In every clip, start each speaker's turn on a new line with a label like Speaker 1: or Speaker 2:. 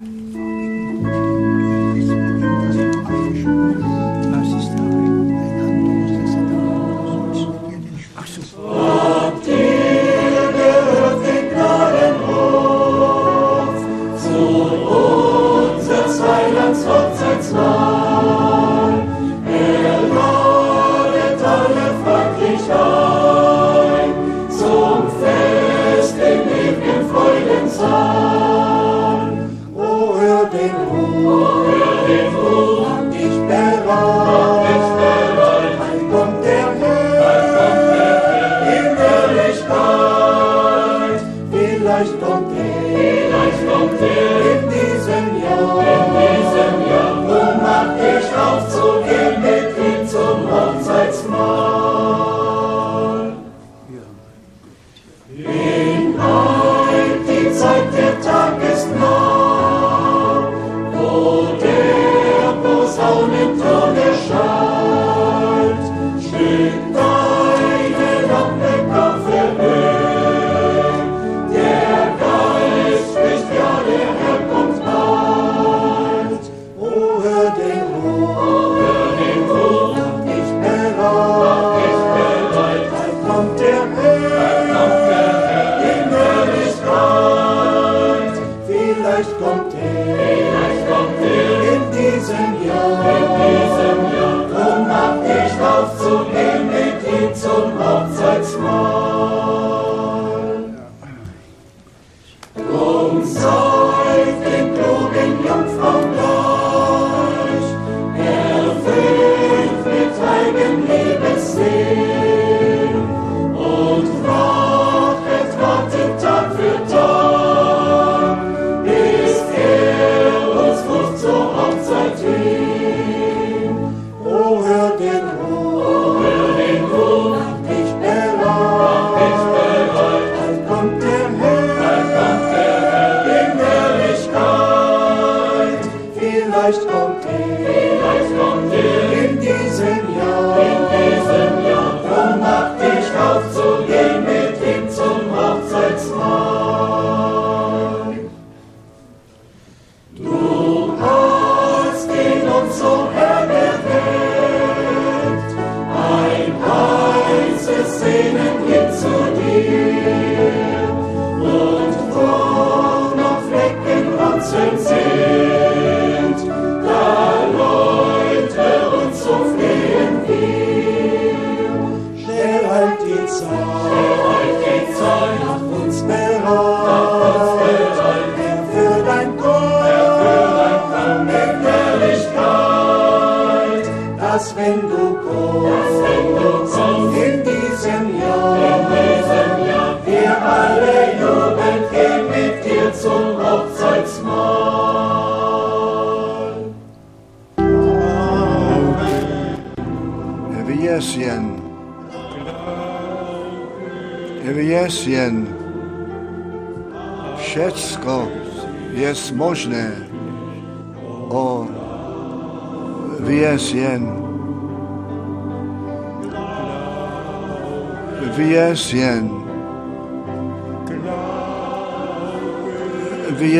Speaker 1: možné.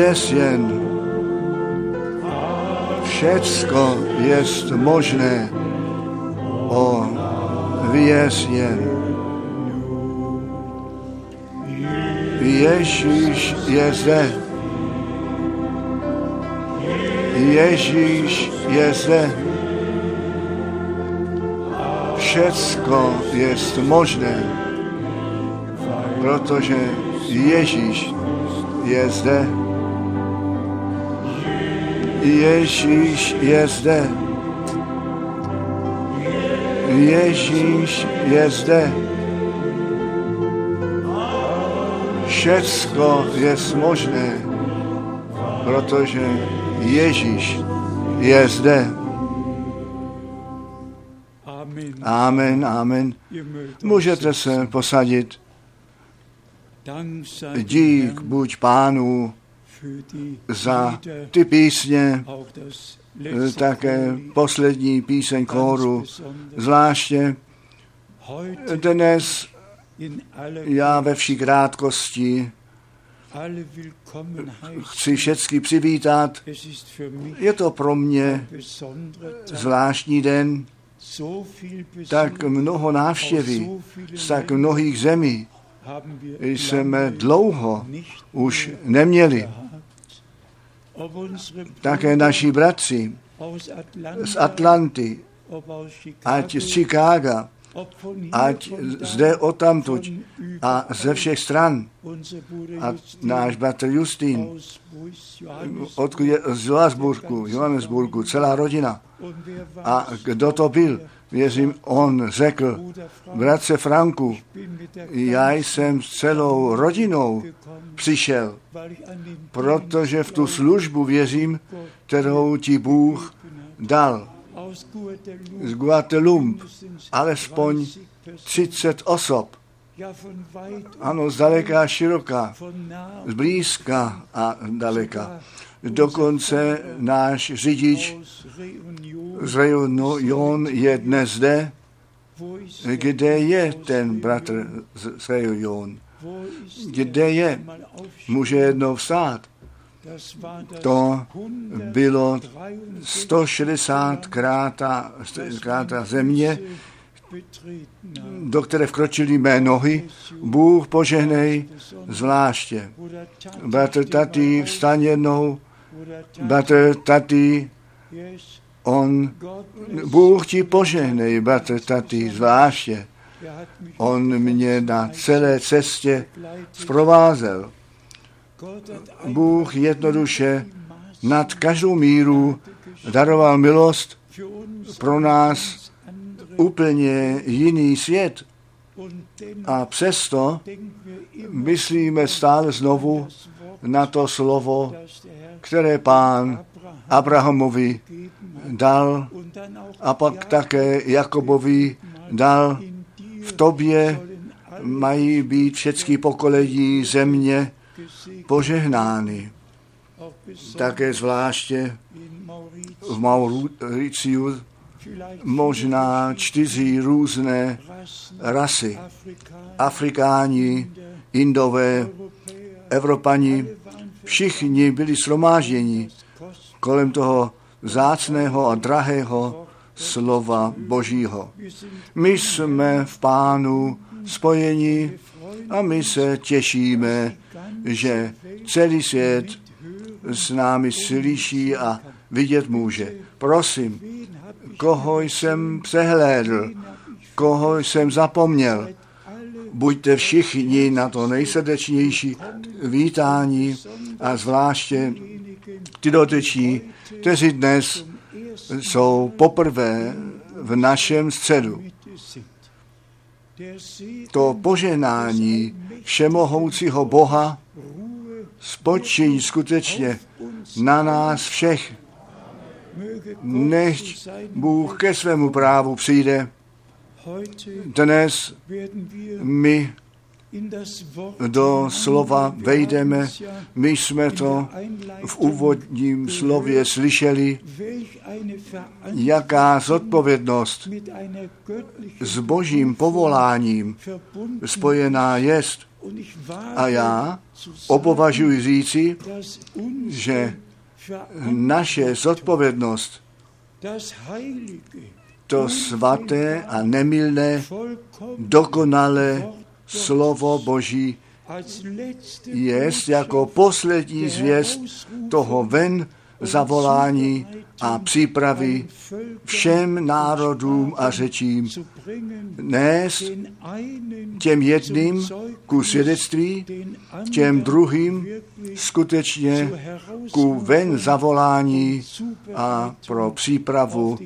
Speaker 1: Věz jen. Všecko jest možné. O, věz jen. Ježíš je zde. Ježíš je zde. Všecko je možné, protože Ježíš je zde. Ježíš je zde. Ježíš je zde. Všecko je možné, protože Ježíš je zde. Amen, amen. Můžete se posadit. Dík buď pánu za ty písně, také poslední píseň kóru, zvláště dnes já ve vší krátkosti
Speaker 2: chci všechny přivítat. Je to pro mě zvláštní den, tak mnoho návštěvy z tak mnohých zemí jsme dlouho už neměli. Také naši bratři z Atlanty, ať z Chicaga, ať zde odtamtud a ze všech stran. A náš bratr Justin, od, z Johannesburgu, Johannesburgu, celá rodina. A kdo to byl? Věřím, on řekl, bratře Franku, já jsem s celou rodinou přišel, protože v tu službu věřím, kterou ti Bůh dal z Guatemala alespoň 30 osob. Ano, zdaleka a široká, zblízka a daleka. Dokonce náš řidič z Reunion je dnes zde. Kde je ten bratr z Reunion? Kde je? Může jednou vstát to bylo 160 kráta, kráta země, do které vkročily mé nohy. Bůh požehnej zvláště. Bratr Tati, vstaň jednou. Bratr Tati, on, Bůh ti požehnej, bratr Tati, zvláště. On mě na celé cestě zprovázel. Bůh jednoduše nad každou míru daroval milost pro nás úplně jiný svět. A přesto myslíme stále znovu na to slovo, které pán Abrahamovi dal a pak také Jakobovi dal. V tobě mají být všechny pokolení země požehnány. Také zvláště v Mauriciu možná čtyři různé rasy. Afrikáni, Indové, Evropani, všichni byli shromážděni kolem toho zácného a drahého slova Božího. My jsme v Pánu spojeni a my se těšíme že celý svět s námi slyší a vidět může. Prosím, koho jsem přehlédl, koho jsem zapomněl, buďte všichni na to nejsrdečnější vítání a zvláště ty doteční, kteří dnes jsou poprvé v našem středu. To poženání všemohoucího Boha spočí skutečně na nás všech. Nechť Bůh ke svému právu přijde. Dnes my do slova vejdeme. My jsme to v úvodním slově slyšeli, jaká zodpovědnost s božím povoláním spojená jest. A já opovažuji říci, že naše zodpovědnost, to svaté a nemilné, dokonalé slovo Boží jest jako poslední zvěst toho ven zavolání a přípravy všem národům a řečím nést těm jedným ku svědectví, těm druhým skutečně ku ven zavolání a pro přípravu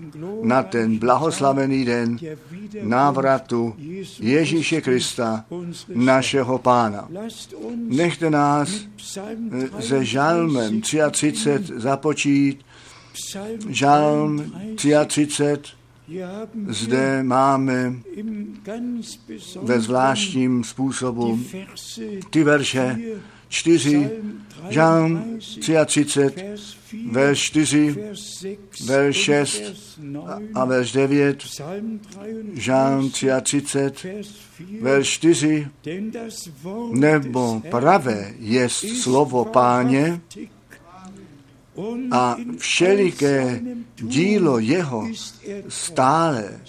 Speaker 2: na ten blahoslavený den návratu Ježíše Krista, našeho Pána. Nechte nás se žalmem 33 započít, žalm 33, zde máme ve zvláštním způsobu ty verše 4, Žalm 33, verš 4, verš 6, a verš 9, Žán 33, verš 4, nebo pravé je slovo páně a všeliké dílo jeho stále.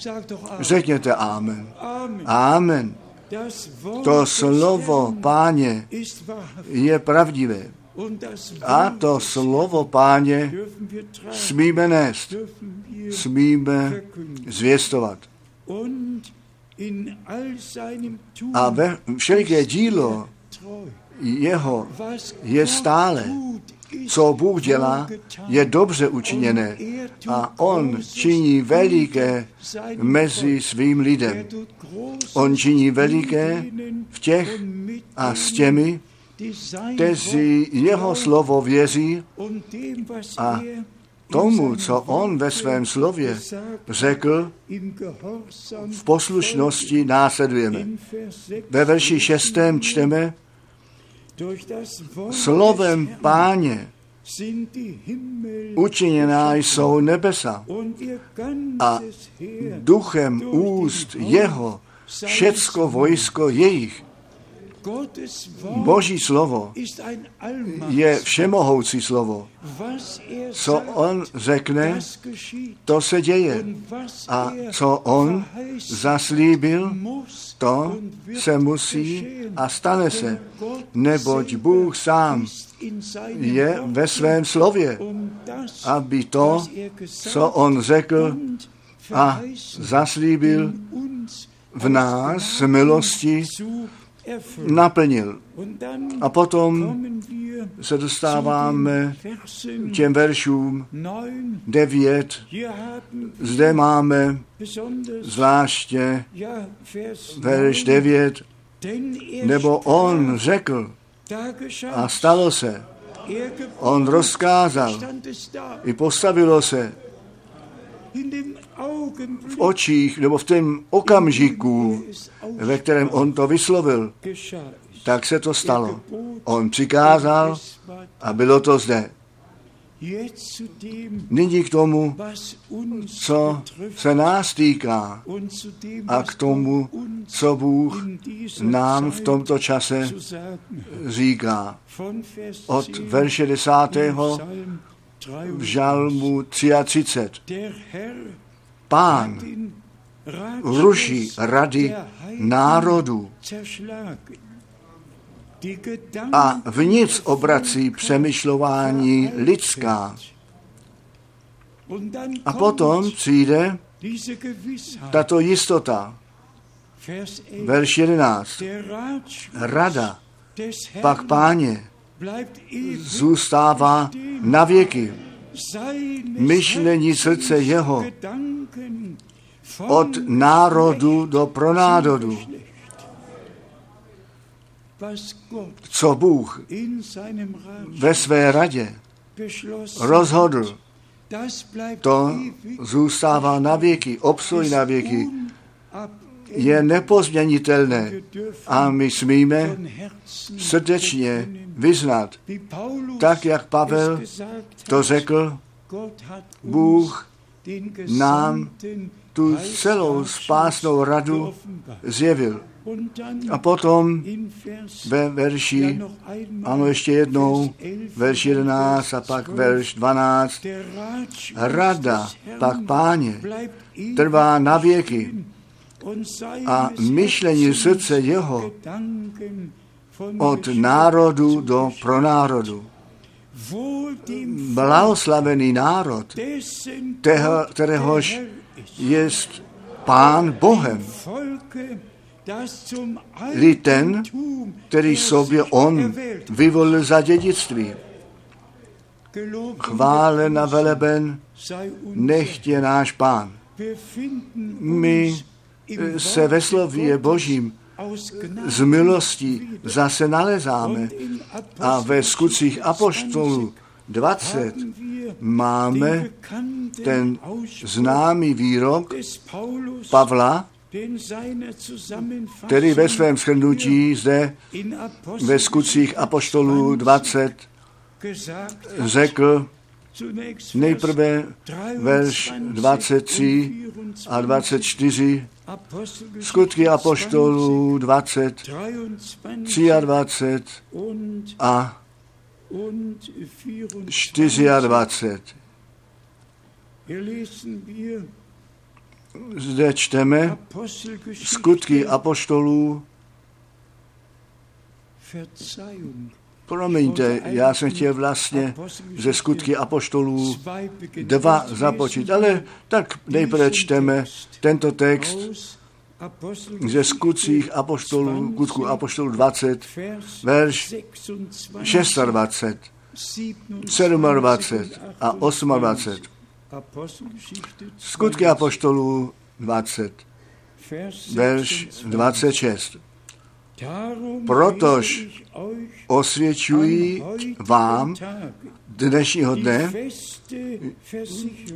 Speaker 2: Řekněte Amen. Amen. To slovo páně je pravdivé. A to slovo páně smíme nést, smíme zvěstovat. A ve všeliké dílo jeho je stále. Co Bůh dělá, je dobře učiněné a On činí veliké mezi svým lidem. On činí veliké v těch a s těmi, kteří jeho slovo věří a tomu, co on ve svém slově řekl, v poslušnosti následujeme. Ve verši šestém čteme, slovem páně učiněná jsou nebesa a duchem úst jeho všecko vojsko jejich. Boží slovo je všemohoucí slovo. Co on řekne, to se děje. A co on zaslíbil, to se musí a stane se. Neboť Bůh sám je ve svém slově, aby to, co on řekl a zaslíbil v nás milosti, naplnil. A potom se dostáváme k těm veršům 9. Zde máme zvláště verš 9, nebo on řekl a stalo se. On rozkázal, i postavilo se v očích nebo v tom okamžiku, ve kterém on to vyslovil, tak se to stalo. On přikázal a bylo to zde. Nyní k tomu, co se nás týká a k tomu, co Bůh nám v tomto čase říká. Od verše desátého v žalmu 33. Pán ruší rady národů a v nic obrací přemýšlování lidská. A potom přijde tato jistota. Verš 11. Rada pak páně zůstává na věky. Myšlení srdce jeho od národu do pronárodu. Co Bůh ve své radě rozhodl, to zůstává na věky, obsoj na věky, je nepozměnitelné a my smíme srdečně vyznat, tak jak Pavel to řekl, Bůh nám tu celou spásnou radu zjevil. A potom ve verši, ano ještě jednou, verš 11 a pak verš 12, rada pak páně trvá na věky a myšlení srdce jeho od národu do pronárodu. Blahoslavený národ, teho, kteréhož je pán Bohem. Lid ten, který sobě on vyvolil za dědictví. Chválen a veleben, nechtě náš pán. My se ve slově Božím z milostí zase nalezáme. A ve skutcích Apoštolů 20 máme ten známý výrok Pavla, který ve svém shrnutí zde ve skutcích Apoštolů 20 řekl, Nejprve verš 23 a 24, skutky apoštolů 20, 23 a 24. Zde čteme skutky apoštolů. Promiňte, já jsem chtěl vlastně ze skutky apoštolů dva započít, ale tak nejprve čteme tento text ze skutcích apoštolů, skutku apoštolů 20, verš 26, 27 a 28. Skutky apoštolů 20, verš 26. Protož osvědčuji vám dnešního dne,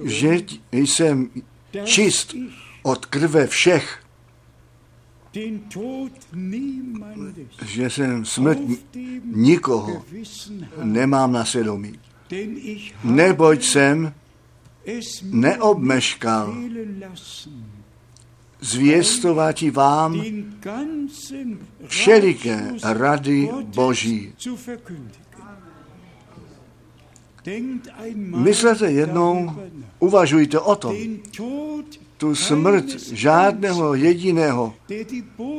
Speaker 2: že jsem čist od krve všech, že jsem smrt nikoho nemám na svědomí. Neboť jsem neobmeškal zvěstovati vám všeliké rady Boží. Myslete jednou, uvažujte o tom, tu smrt žádného jediného,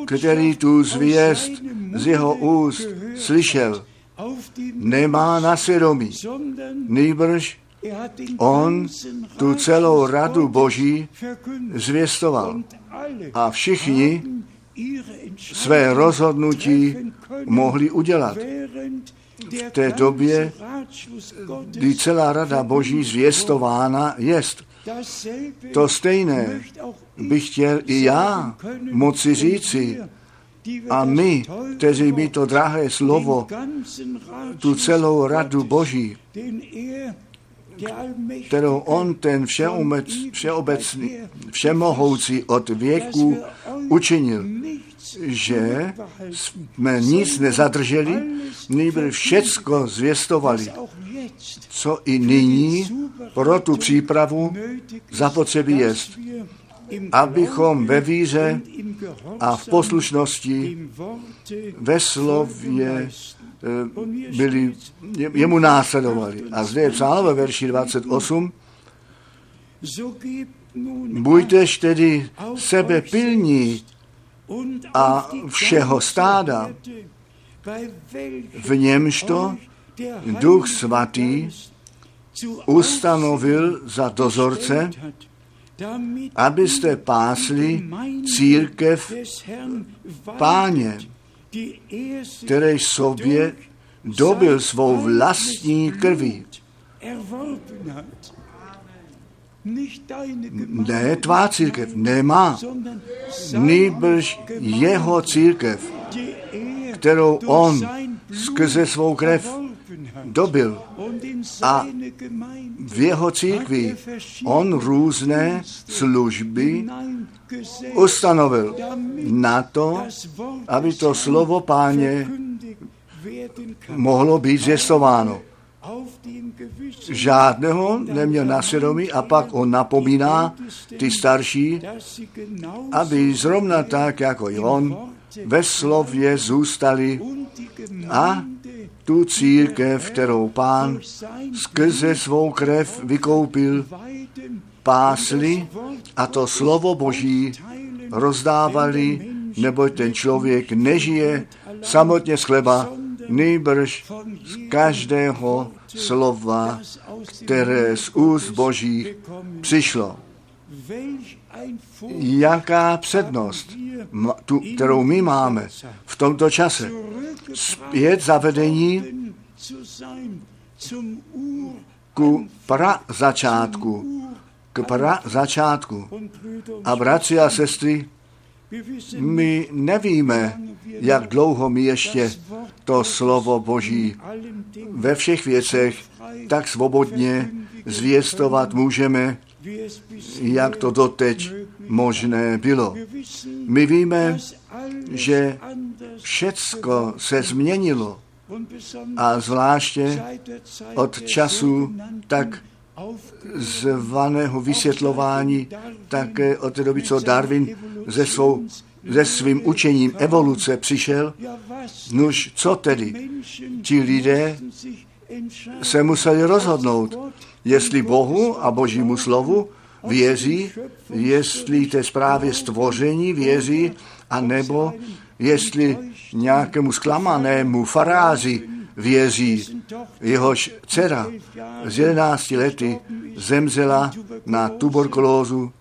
Speaker 2: který tu zvěst z jeho úst slyšel, nemá na svědomí. Nejbrž on tu celou radu Boží zvěstoval a všichni své rozhodnutí mohli udělat. V té době, kdy celá rada Boží zvěstována jest. To stejné bych chtěl i já moci říci, a my, kteří mi to drahé slovo, tu celou radu Boží, kterou on, ten všeumec, všeobecný, všemohoucí od věku učinil, že jsme nic nezadrželi, nejbrž všecko zvěstovali, co i nyní pro tu přípravu zapotřebí jest, abychom ve víře a v poslušnosti ve slově byli, jemu následovali. A zde je psáno ve verši 28, buďtež tedy sebe pilní a všeho stáda, v němž to Duch Svatý ustanovil za dozorce, abyste pásli církev páně, které sobě dobil svou vlastní krví. Ne tvá církev, nemá. Nýbrž jeho církev, kterou on skrze svou krev dobil. A v jeho církvi on různé služby ustanovil na to, aby to slovo páně mohlo být zjistováno. Žádného neměl na svědomí a pak on napomíná ty starší, aby zrovna tak jako i on ve slově zůstali a tu církev, kterou pán skrze svou krev vykoupil, pásli a to slovo Boží rozdávali, neboť ten člověk nežije samotně z chleba, nejbrž z každého slova, které z úst Boží přišlo. Jaká přednost, tu, kterou my máme v tomto čase, zpět zavedení ku pra začátku, k pra začátku. A bratři a sestry, my nevíme, jak dlouho my ještě to slovo Boží ve všech věcech tak svobodně zvěstovat můžeme, jak to doteď možné bylo. My víme, že všecko se změnilo a zvláště od času tak zvaného vysvětlování také od té doby, co Darwin ze, svou, ze svým učením evoluce přišel. Nuž, co tedy? Ti lidé se museli rozhodnout, jestli Bohu a Božímu slovu věří, jestli té zprávě stvoření věří, anebo jestli nějakému zklamanému farázi věří. Jehož dcera z 11 lety zemřela na tuberkulózu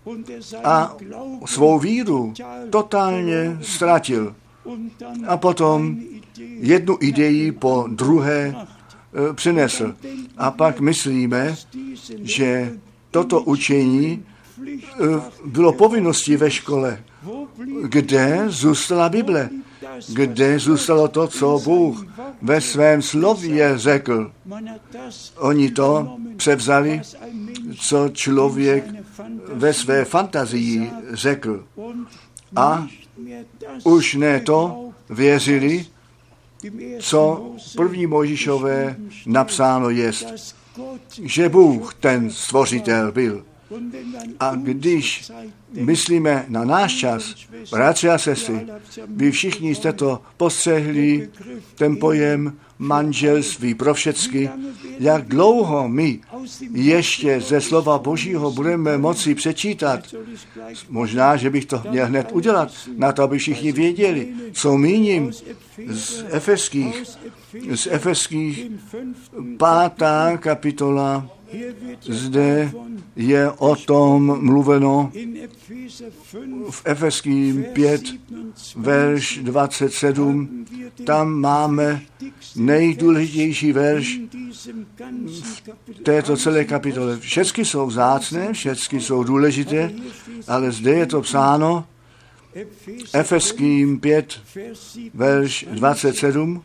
Speaker 2: a svou víru totálně ztratil. A potom jednu idei po druhé e, přinesl. A pak myslíme, že toto učení e, bylo povinností ve škole, kde zůstala Bible, kde zůstalo to, co Bůh ve svém slově řekl. Oni to převzali, co člověk ve své fantazii řekl. A už ne to věřili, co první Možišové napsáno jest, že Bůh ten stvořitel byl. A když myslíme na náš čas, bratři a sestry, vy všichni jste to postřehli, ten pojem manželství pro všecky, jak dlouho my ještě ze slova Božího budeme moci přečítat. Možná, že bych to měl hned udělat, na to, aby všichni věděli, co míním z efeských, z efeských pátá kapitola zde je o tom mluveno v Efeským 5, verš 27. Tam máme nejdůležitější verš v této celé kapitole. Všechny jsou vzácné, všechny jsou důležité, ale zde je to psáno Efeským 5, verš 27,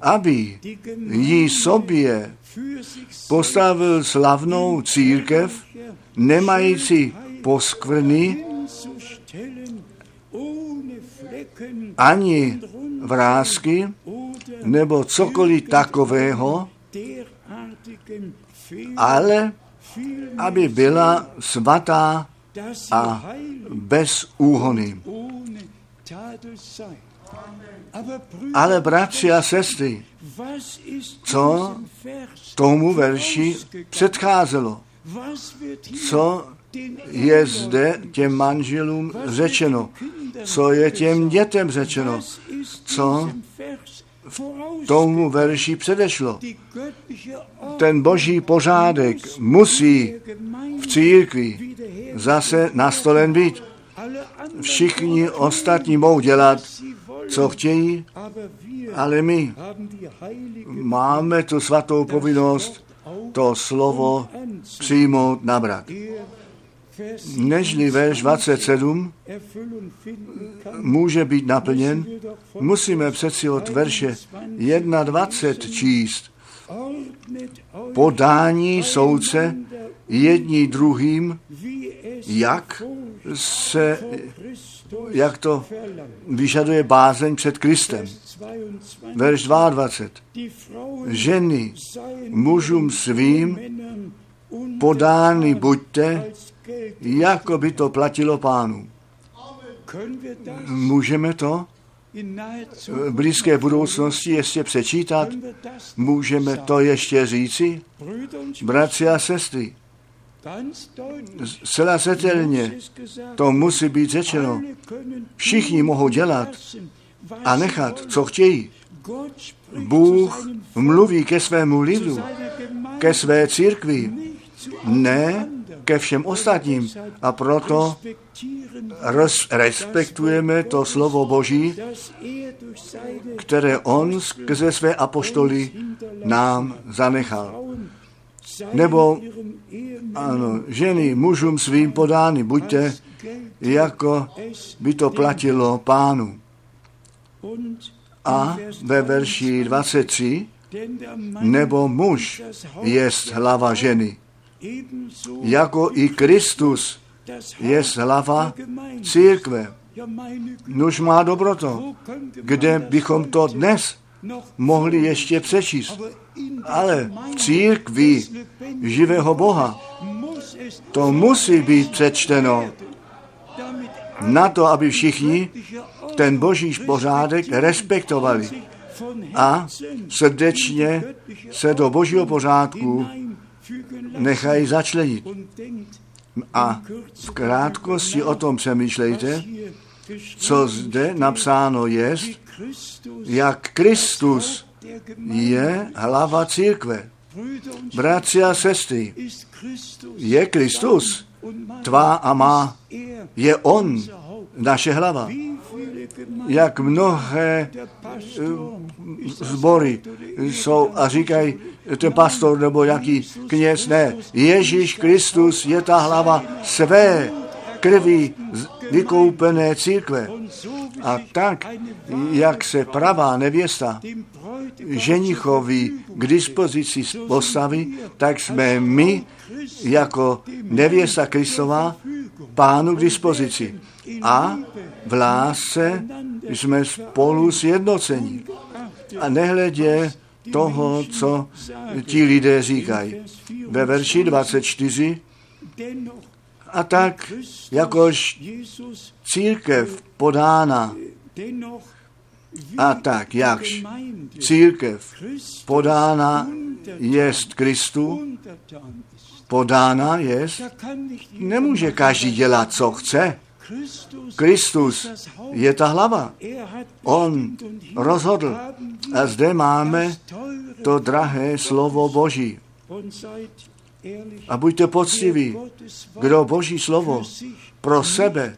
Speaker 2: aby jí sobě postavil slavnou církev, nemající poskvrny ani vrázky nebo cokoliv takového, ale aby byla svatá a bez úhony. Ale bratři a sestry, co tomu verši předcházelo? Co je zde těm manželům řečeno? Co je těm dětem řečeno? Co tomu verši předešlo? Ten boží pořádek musí v církvi zase nastolen být. Všichni ostatní mohou dělat, co chtějí, ale my máme tu svatou povinnost to slovo přijmout, nabrat. Nežli verš 27 může být naplněn, musíme přeci od verše 21 číst. Podání soudce jední druhým, jak se jak to vyžaduje bázeň před Kristem. Verš 22. Ženy mužům svým podány buďte, jako by to platilo pánu. Můžeme to v blízké budoucnosti ještě přečítat? Můžeme to ještě říci? Bratři a sestry, Zcela zetelně to musí být řečeno. Všichni mohou dělat a nechat, co chtějí. Bůh mluví ke svému lidu, ke své církvi, ne ke všem ostatním. A proto respektujeme to slovo Boží, které on skrze své apoštoly nám zanechal. Nebo ano, ženy mužům svým podány, buďte, jako by to platilo pánu. A ve verši 23, nebo muž je hlava ženy, jako i Kristus je hlava církve. Nuž má dobroto, kde bychom to dnes mohli ještě přečíst. Ale v církvi živého Boha to musí být přečteno na to, aby všichni ten boží pořádek respektovali a srdečně se do božího pořádku nechají začlenit. A v krátkosti o tom přemýšlejte, co zde napsáno je, jak Kristus je hlava církve. Bratři a sestry, je Kristus. Tvá a má, je On naše hlava. Jak mnohé eh, zbory jsou a říkají, ten pastor nebo jaký kněz, ne, Ježíš Kristus je ta hlava své krví vykoupené církve. A tak, jak se pravá nevěsta ženichovi k dispozici postaví, tak jsme my jako nevěsta Kristova pánu k dispozici. A v lásce jsme spolu sjednocení. A nehledě toho, co ti lidé říkají. Ve verši 24 a tak, jakož církev podána, a tak, jakž církev podána jest Kristu, podána jest, nemůže každý dělat, co chce. Kristus je ta hlava. On rozhodl. A zde máme to drahé slovo Boží. A buďte poctiví, kdo Boží slovo pro sebe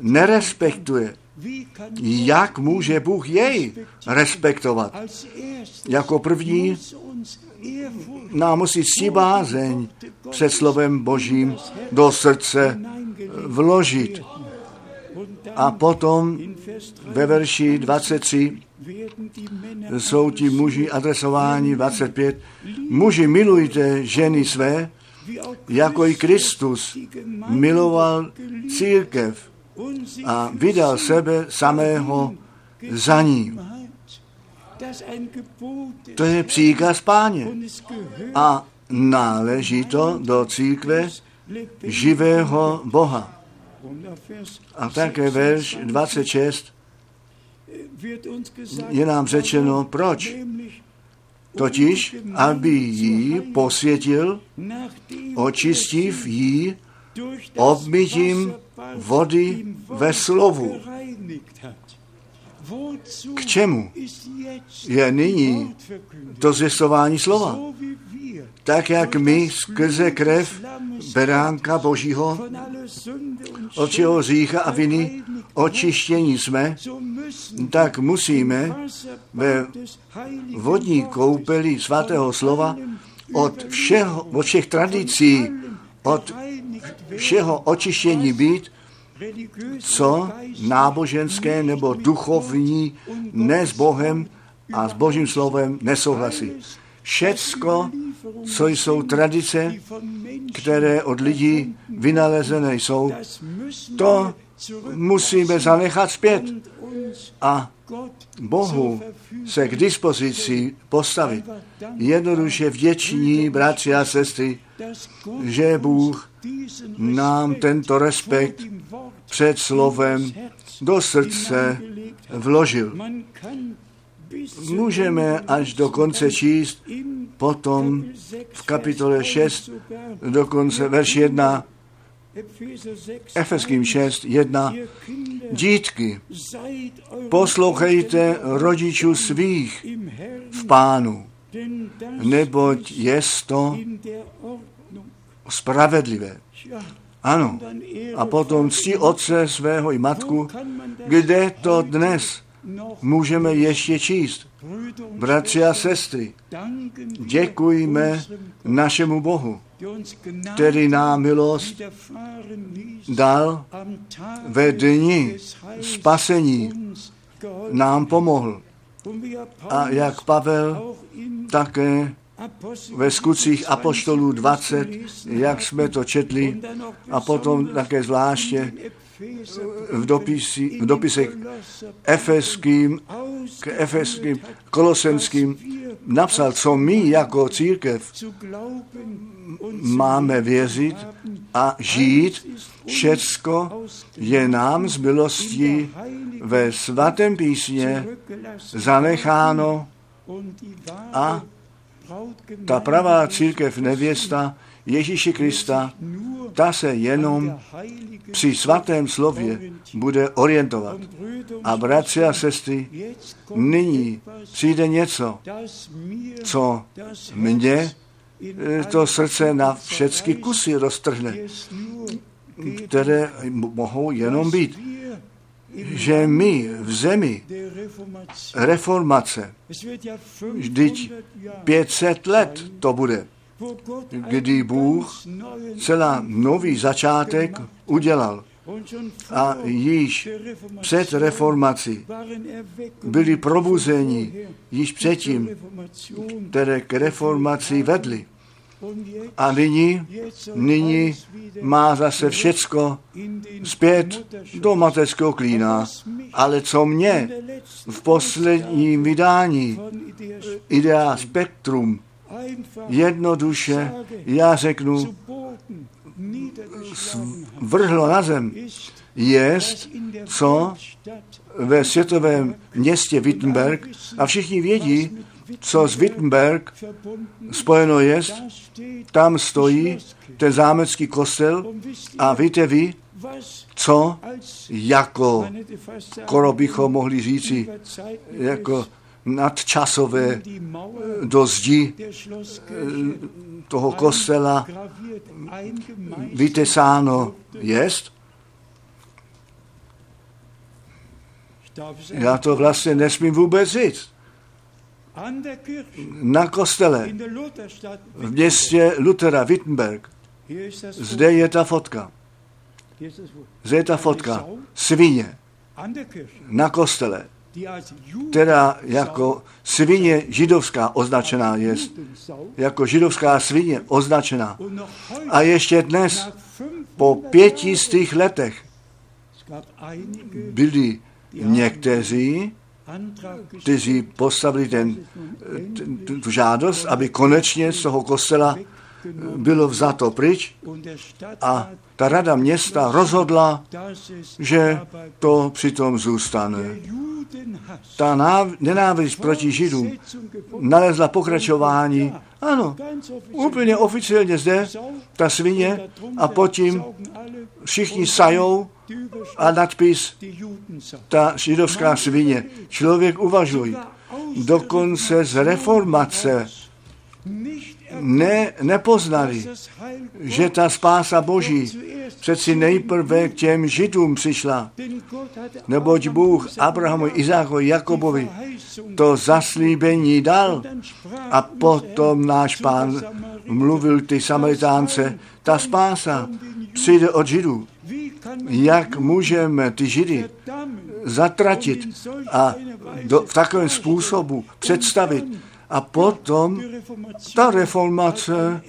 Speaker 2: nerespektuje, jak může Bůh jej respektovat? Jako první nám musí bázeň před slovem Božím do srdce vložit. A potom ve verši 23 jsou ti muži adresováni 25. Muži, milujte ženy své, jako i Kristus miloval církev a vydal sebe samého za ní. To je příkaz páně. A náleží to do církve živého Boha. A také verš 26 je nám řečeno, proč. Totiž, aby ji posvětil, očistiv ji obmytím vody ve slovu. K čemu je nyní to zvěstování slova? Tak jak my skrze krev beránka Božího od čeho řícha a viny očištění jsme, tak musíme ve vodní koupeli svatého slova od, všeho, od všech tradicí, od všeho očištění být, co náboženské nebo duchovní ne s Bohem a s Božím slovem nesouhlasí. Všecko, co jsou tradice, které od lidí vynalezené jsou, to musíme zanechat zpět a Bohu se k dispozici postavit. Jednoduše vděční, bratři a sestry, že Bůh nám tento respekt před slovem do srdce vložil. Můžeme až do konce číst, potom v kapitole 6, dokonce verš 1, Efeským 6, 1. Dítky, poslouchejte rodičů svých v pánu, neboť je to spravedlivé. Ano. A potom ctí otce svého i matku, kde to dnes můžeme ještě číst. Bratři a sestry, děkujme našemu Bohu, který nám milost dal ve dni spasení, nám pomohl. A jak Pavel také ve skutcích Apoštolů 20, jak jsme to četli, a potom také zvláště v, dopisi, v dopisech efeským, k efeským, kolosenským napsal, co my jako církev máme věřit a žít. Všecko je nám z milostí ve svatém písně zanecháno a ta pravá církev nevěsta Ježíši Krista, ta se jenom při svatém slově bude orientovat. A bratři a sestry, nyní přijde něco, co mě to srdce na všechny kusy roztrhne, které mohou jenom být že my v zemi reformace, vždyť 500 let to bude, kdy Bůh celá nový začátek udělal. A již před reformací byli probuzeni, již předtím, které k reformaci vedli. A nyní, nyní má zase všecko zpět do mateřského klína. Ale co mě v posledním vydání Idea Spektrum jednoduše, já řeknu, vrhlo na zem, jest, co? Ve světovém městě Wittenberg, a všichni vědí, co z Wittenberg spojeno je, tam stojí ten zámecký kostel. A víte vy, co jako, skoro bychom mohli říci, jako nadčasové do zdi toho kostela vytesáno jest. Já to vlastně nesmím vůbec říct na kostele v městě Lutera Wittenberg. Zde je ta fotka. Zde je ta fotka. Svině na kostele, která jako svině židovská označená je. Jako židovská svině označená. A ještě dnes, po pětistých letech, byli někteří, kteří postavili ten, ten, tu žádost, aby konečně z toho kostela bylo vzato pryč a ta rada města rozhodla, že to přitom zůstane. Ta nenávist proti Židům nalezla pokračování. Ano, úplně oficiálně zde ta svině a potom všichni sajou a nadpis ta židovská svině. Člověk uvažuj. Dokonce z reformace ne, nepoznali, že ta spása Boží přeci nejprve k těm židům přišla. Neboť Bůh Abrahamu, Izáku, Jakobovi to zaslíbení dal a potom náš pán mluvil ty Samaritánce, ta spása přijde od židů. Jak můžeme ty židy zatratit a do, v takovém způsobu představit, a potom ta reformace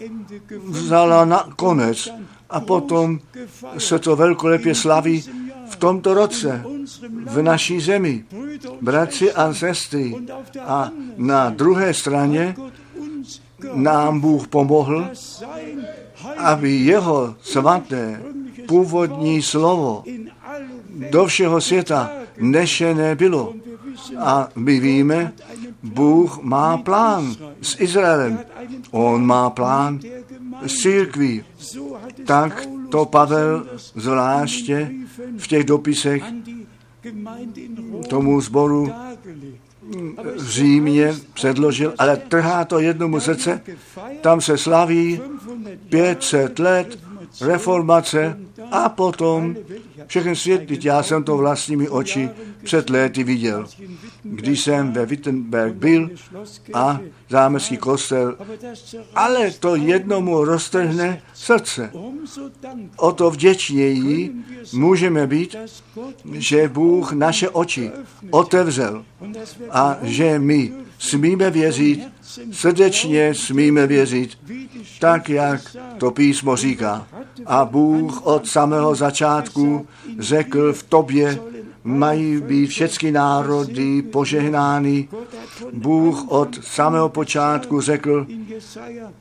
Speaker 2: vzala na konec. A potom se to velkolepě slaví v tomto roce v naší zemi. Bratři a sestry. A na druhé straně nám Bůh pomohl, aby jeho svaté původní slovo do všeho světa nešené bylo. A my víme, Bůh má plán s Izraelem. On má plán s církví. Tak to Pavel zvláště v těch dopisech tomu sboru v Římě předložil, ale trhá to jednomu srdce. Tam se slaví 500 let reformace a potom všechny svět, já jsem to vlastními oči před léty viděl, když jsem ve Wittenberg byl a zámecký kostel, ale to jednomu roztrhne srdce. O to vděčněji můžeme být, že Bůh naše oči otevřel a že my smíme věřit, srdečně smíme věřit, tak jak to písmo říká. A Bůh od samého začátku řekl v tobě mají být všechny národy požehnány. Bůh od samého počátku řekl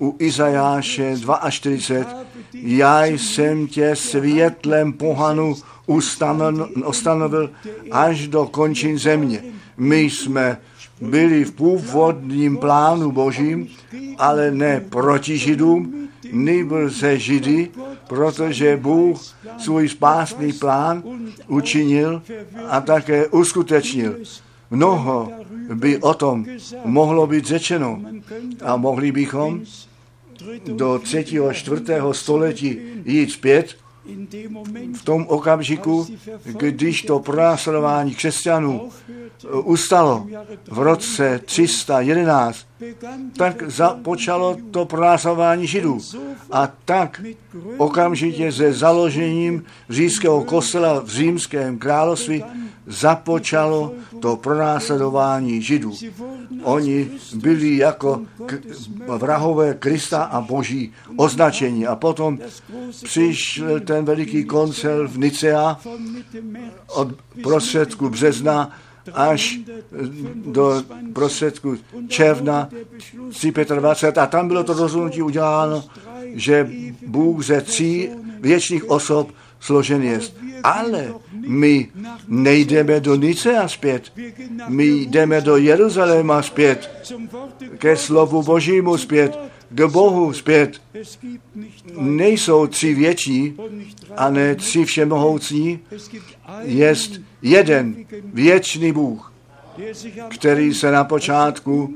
Speaker 2: u Izajáše 42, já jsem tě světlem pohanu ustanovil až do končin země. My jsme byli v původním plánu božím, ale ne proti židům, nebyl se židy, protože Bůh svůj spásný plán učinil a také uskutečnil. Mnoho by o tom mohlo být řečeno a mohli bychom do třetího, čtvrtého století jít zpět v tom okamžiku, když to pronásledování křesťanů ustalo v roce 311, tak započalo to pronásledování židů. A tak okamžitě se založením římského kostela v římském království započalo to pronásledování židů. Oni byli jako vrahové Krista a Boží označení. A potom přišel ten veliký koncel v Nicea od prostředku března až do prostředku června 325 a tam bylo to rozhodnutí uděláno, že Bůh ze tří věčných osob složen je. Ale my nejdeme do Nicea zpět. My jdeme do Jeruzaléma zpět. Ke slovu Božímu zpět. K Bohu zpět. Nejsou tři věční a ne tři všemohoucí. Jest jeden věčný Bůh, který se na počátku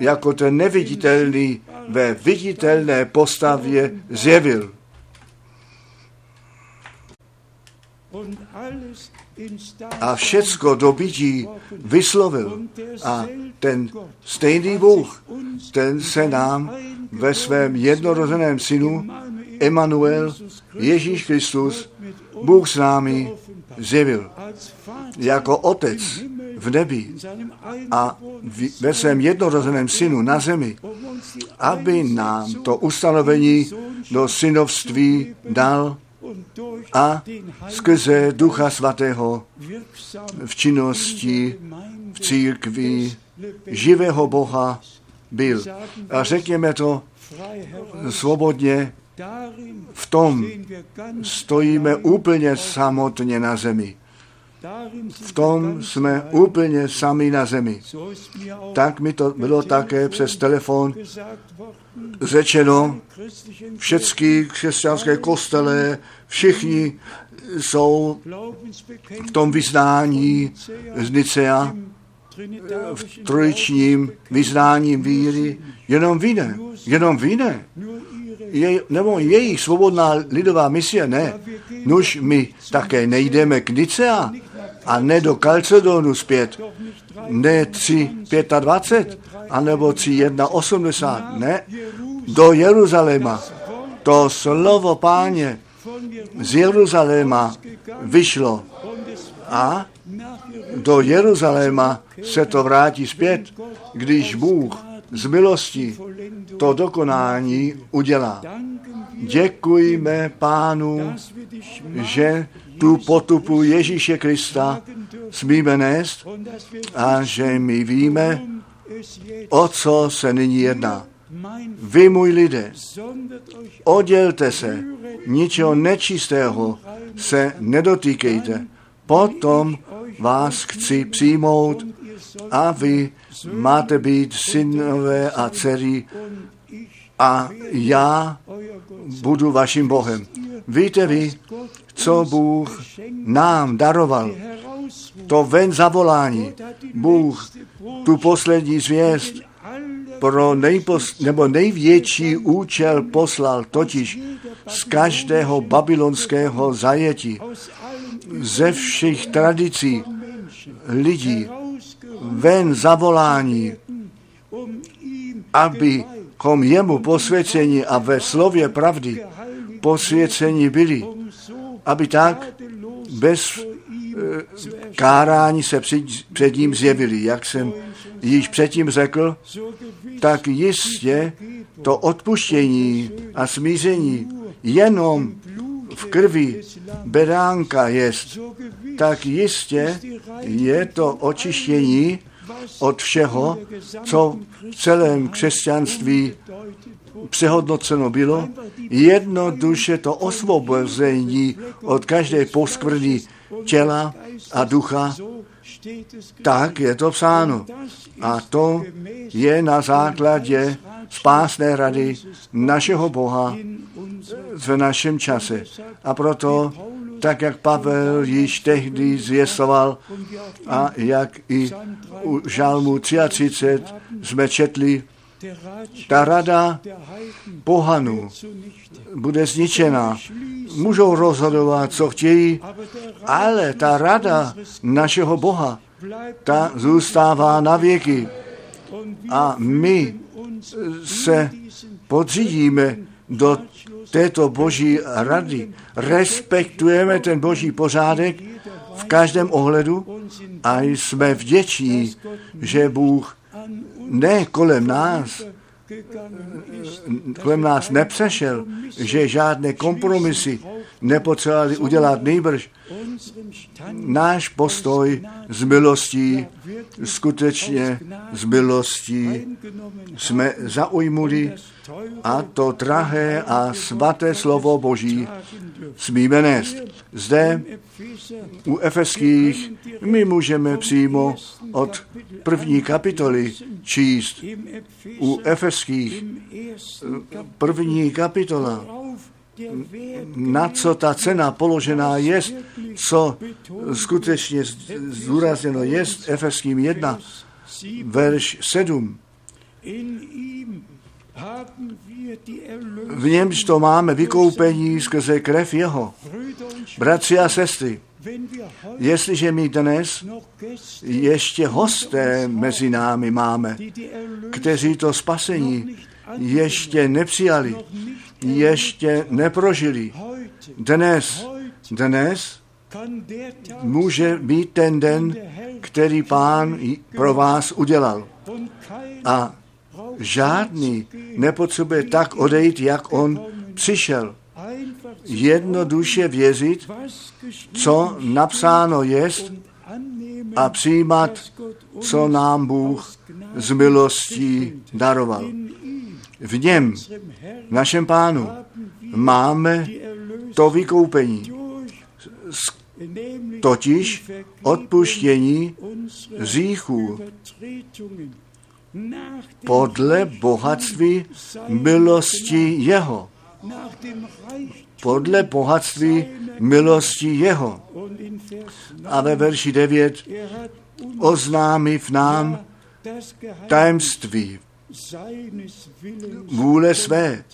Speaker 2: jako ten neviditelný ve viditelné postavě zjevil. A všecko do bytí vyslovil. A ten stejný Bůh, ten se nám ve svém jednorozeném synu Emanuel, Ježíš Kristus, Bůh s námi zjevil. Jako otec v nebi a ve svém jednorozeném synu na zemi, aby nám to ustanovení do synovství dal a skrze Ducha Svatého v činnosti v církvi živého Boha byl. A řekněme to svobodně, v tom stojíme úplně samotně na zemi. V tom jsme úplně sami na zemi. Tak mi to bylo také přes telefon řečeno, všechny křesťanské kostele, všichni jsou v tom vyznání z Nicea, v trojičním vyznáním víry, jenom vy ne, jenom vy ne. Je, nebo jejich svobodná lidová misie, ne. Nuž my také nejdeme k Nicea a ne do Kalcedonu zpět, ne 3, 25, anebo 3, 1, 80, ne, do Jeruzaléma. To slovo páně z Jeruzaléma vyšlo a do Jeruzaléma se to vrátí zpět, když Bůh z milosti to dokonání udělá. Děkujeme pánu, že tu potupu Ježíše Krista smíme nést a že my víme, o co se nyní jedná. Vy, můj lidé, oddělte se, ničeho nečistého se nedotýkejte. Potom vás chci přijmout a vy máte být synové a dcery a já budu vaším Bohem. Víte vy, co Bůh nám daroval? To ven zavolání. Bůh tu poslední zvěst pro nejpos, nebo největší účel poslal, totiž z každého babylonského zajetí, ze všech tradicí lidí, ven zavolání, abychom jemu posvěcení a ve slově pravdy posvěcení byli, aby tak bez eh, kárání se před, před ním zjevili. Jak jsem již předtím řekl, tak jistě to odpuštění a smíření jenom v krvi beránka jest, tak jistě je to očištění od všeho, co v celém křesťanství přehodnoceno bylo, jednoduše to osvobození od každé poskvrny těla a ducha, tak je to psáno. A to je na základě spásné rady našeho Boha v našem čase. A proto, tak jak Pavel již tehdy zvěstoval a jak i u žalmu 33 jsme četli, ta rada pohanů bude zničena. Můžou rozhodovat, co chtějí, ale ta rada našeho Boha, ta zůstává na věky. A my se podřídíme do této boží rady, respektujeme ten boží pořádek v každém ohledu a jsme vděční, že Bůh ne kolem nás, kolem nás nepřešel, že žádné kompromisy nepotřebovali udělat nejbrž. Náš postoj z milostí, skutečně z milostí jsme zaujmuli a to drahé a svaté slovo Boží smíme nést. Zde u Efeských my můžeme přímo od první kapitoly číst. U Efeských první kapitola na co ta cena položená je, co skutečně zdůrazněno je, Efeským 1, verš 7. V němž to máme vykoupení skrze krev jeho. Bratři a sestry, jestliže my dnes ještě hosté mezi námi máme, kteří to spasení ještě nepřijali, ještě neprožili. Dnes, dnes může být ten den, který pán pro vás udělal. A žádný nepotřebuje tak odejít, jak on přišel. Jednoduše věřit, co napsáno jest a přijímat, co nám Bůh z milostí daroval. V něm, v našem pánu, máme to vykoupení, totiž odpuštění říchů podle bohatství milosti jeho. Podle bohatství milosti jeho. A ve verši 9 oznámí v nám tajemství vůle své.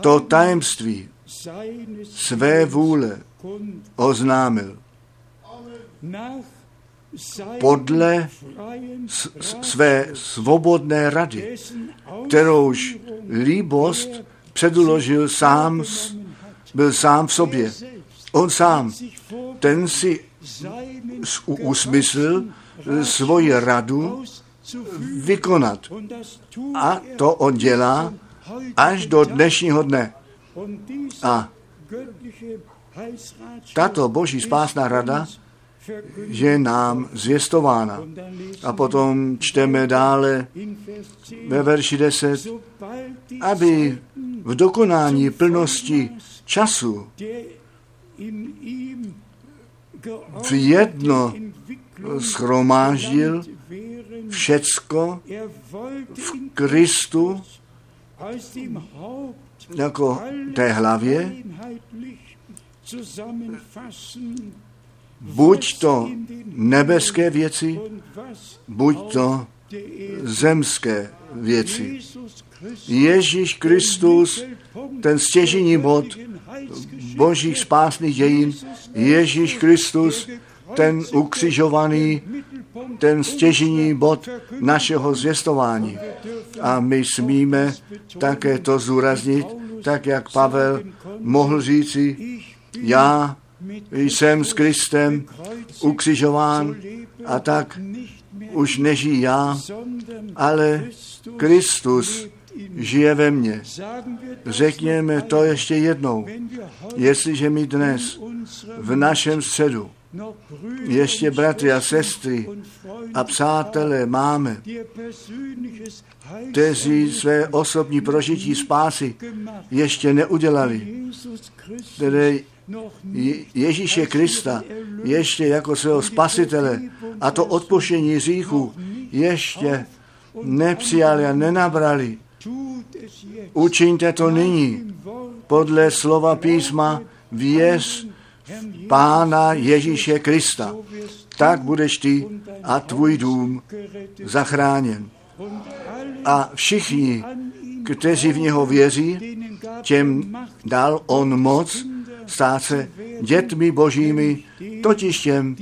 Speaker 2: To tajemství své vůle oznámil. Podle své svobodné rady, kterouž líbost předložil sám, byl sám v sobě. On sám, ten si usmyslil svoji radu vykonat. A to on dělá až do dnešního dne. A tato boží spásná rada je nám zvěstována. A potom čteme dále ve verši 10, aby v dokonání plnosti času v jedno schromáždil všecko v Kristu jako té hlavě, buď to nebeské věci, buď to zemské věci. Ježíš Kristus, ten stěžení bod božích spásných dějin, Ježíš Kristus, ten ukřižovaný, ten stěžení bod našeho zvěstování. A my smíme také to zúraznit, tak jak Pavel mohl říci, já jsem s Kristem ukřižován a tak už nežijí já, ale Kristus žije ve mně. Řekněme to ještě jednou. Jestliže my dnes v našem středu ještě bratry a sestry a přátelé máme, kteří své osobní prožití spásy ještě neudělali, které Ježíše Krista ještě jako svého spasitele a to odpoštění říchu ještě nepřijali a nenabrali. Učiňte to nyní podle slova písma věz Pána Ježíše Krista. Tak budeš ty a tvůj dům zachráněn. A všichni, kteří v něho věří, těm dal on moc stát se dětmi božími, totiž těm,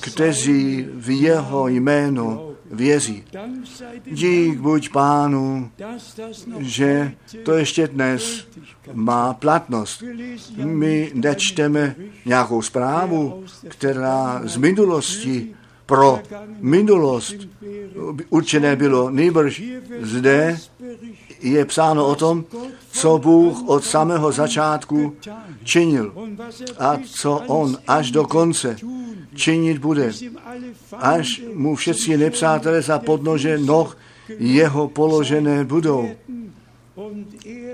Speaker 2: kteří v jeho jméno věří. Dík buď pánu, že to ještě dnes má platnost. My nečteme nějakou zprávu, která z minulosti pro minulost určené bylo. Nejbrž zde je psáno o tom, co Bůh od samého začátku činil a co On až do konce činit bude, až mu všetci nepřátelé za podnože noh jeho položené budou.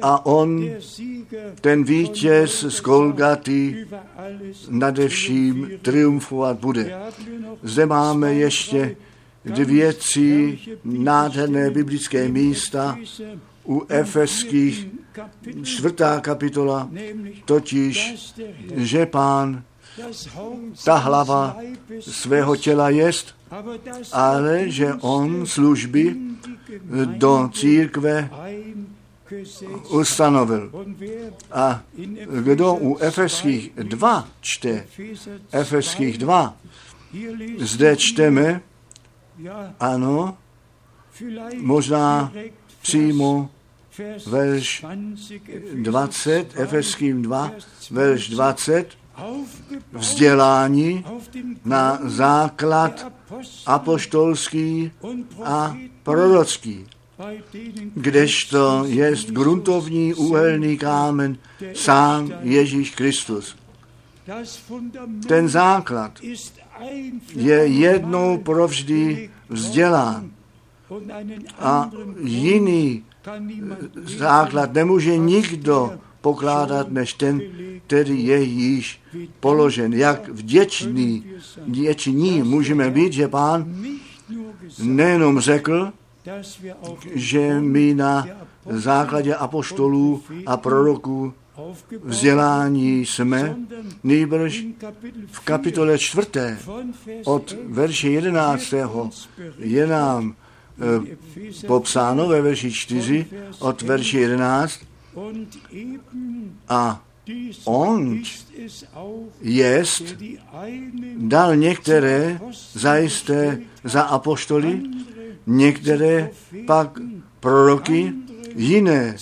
Speaker 2: A on, ten vítěz z Golgaty, nade vším triumfovat bude. Zde máme ještě dvě, tři nádherné biblické místa u Efeských čtvrtá kapitola, totiž, že pán ta hlava svého těla jest, ale že on služby do církve ustanovil. A kdo u Efeských 2 čte, Efeských 2, zde čteme, ano, možná přímo verš 20, Efeským 2, verš 20, vzdělání na základ apoštolský a prorocký, kdežto je gruntovní úhelný kámen sám Ježíš Kristus. Ten základ je jednou provždy vzdělán a jiný základ nemůže nikdo pokládat než ten, který je již položen. Jak vděčný, vděční můžeme být, že pán nejenom řekl, že my na základě apoštolů a proroků vzdělání jsme, nejbrž v kapitole čtvrté od verše jedenáctého je nám popsáno ve verši čtyři od verše jedenáct a on jest dal některé zajisté za apoštoly, některé pak proroky, jiné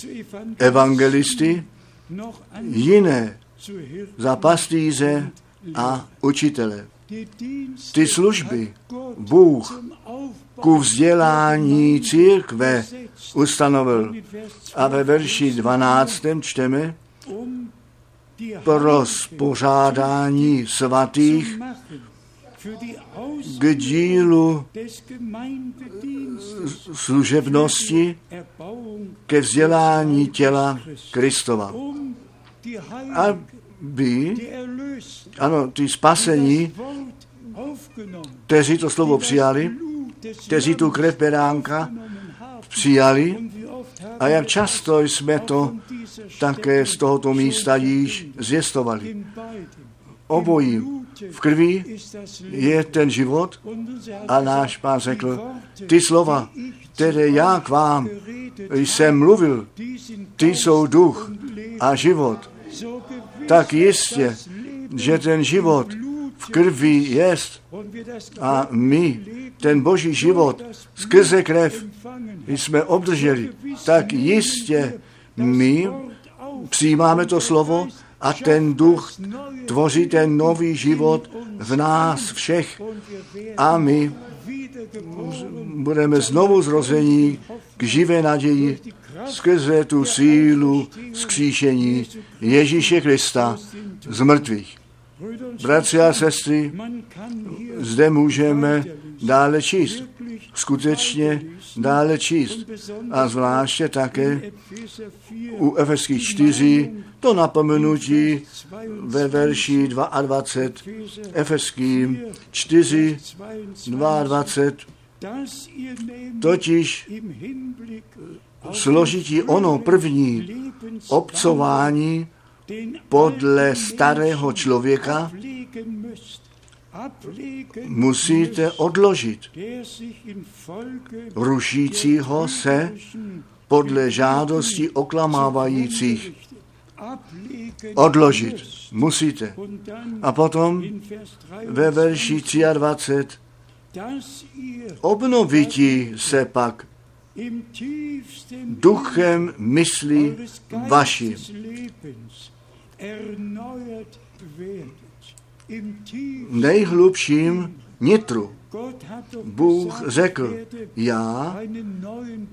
Speaker 2: evangelisty, jiné za pastýře a učitele. Ty služby Bůh ku vzdělání církve ustanovil. A ve verši 12. čteme pro spořádání svatých k dílu služebnosti ke vzdělání těla Kristova. Aby, ano, ty spasení, kteří to slovo přijali, kteří tu krev beránka přijali a jak často jsme to také z tohoto místa již zjistovali. Obojí v krvi je ten život a náš pán řekl, ty slova, které já k vám jsem mluvil, ty jsou duch a život. Tak jistě, že ten život v krvi jest a my ten boží život skrze krev jsme obdrželi, tak jistě my přijímáme to slovo a ten duch tvoří ten nový život v nás všech a my budeme znovu zrození k živé naději skrze tu sílu skříšení Ježíše Krista z mrtvých. Bratři a sestry, zde můžeme dále číst. Skutečně dále číst. A zvláště také u Efeských 4 to napomenutí ve verši 22 Efeským 4, 22 Totiž složití ono první obcování podle starého člověka musíte odložit rušícího se podle žádosti oklamávajících. Odložit musíte. A potom ve verši 23 obnovití se pak duchem myslí vaší. Nejhlubším nitru Bůh řekl, já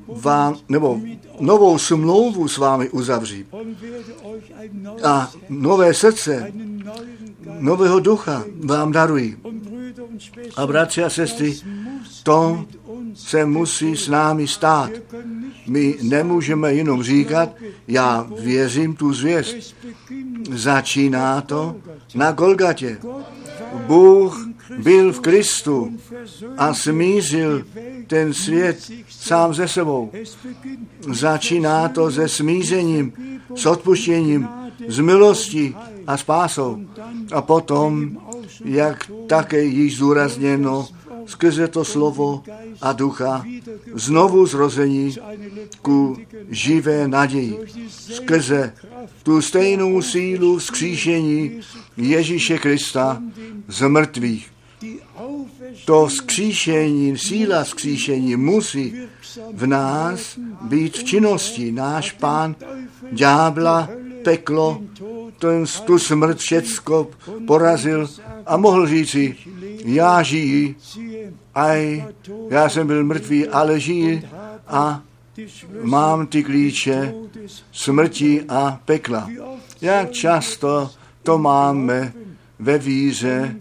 Speaker 2: vám, nebo novou smlouvu s vámi uzavřím a nové srdce, nového ducha vám daruji. A bratři a sestry, to se musí s námi stát. My nemůžeme jenom říkat, já věřím tu zvěst. Začíná to na Golgatě. Bůh byl v Kristu a smířil ten svět sám ze sebou. Začíná to se smířením, s odpuštěním, s milostí a spásou. A potom, jak také již zúrazněno, skrze to slovo a ducha znovu zrození ku živé naději. Skrze tu stejnou sílu vzkříšení Ježíše Krista z mrtvých. To skříšení, síla skříšení musí v nás být v činnosti. Náš pán ďábla, peklo, ten, tu smrt všecko porazil a mohl říci, já žiji, aj já jsem byl mrtvý, ale žiji a mám ty klíče smrti a pekla. Jak často to máme ve víře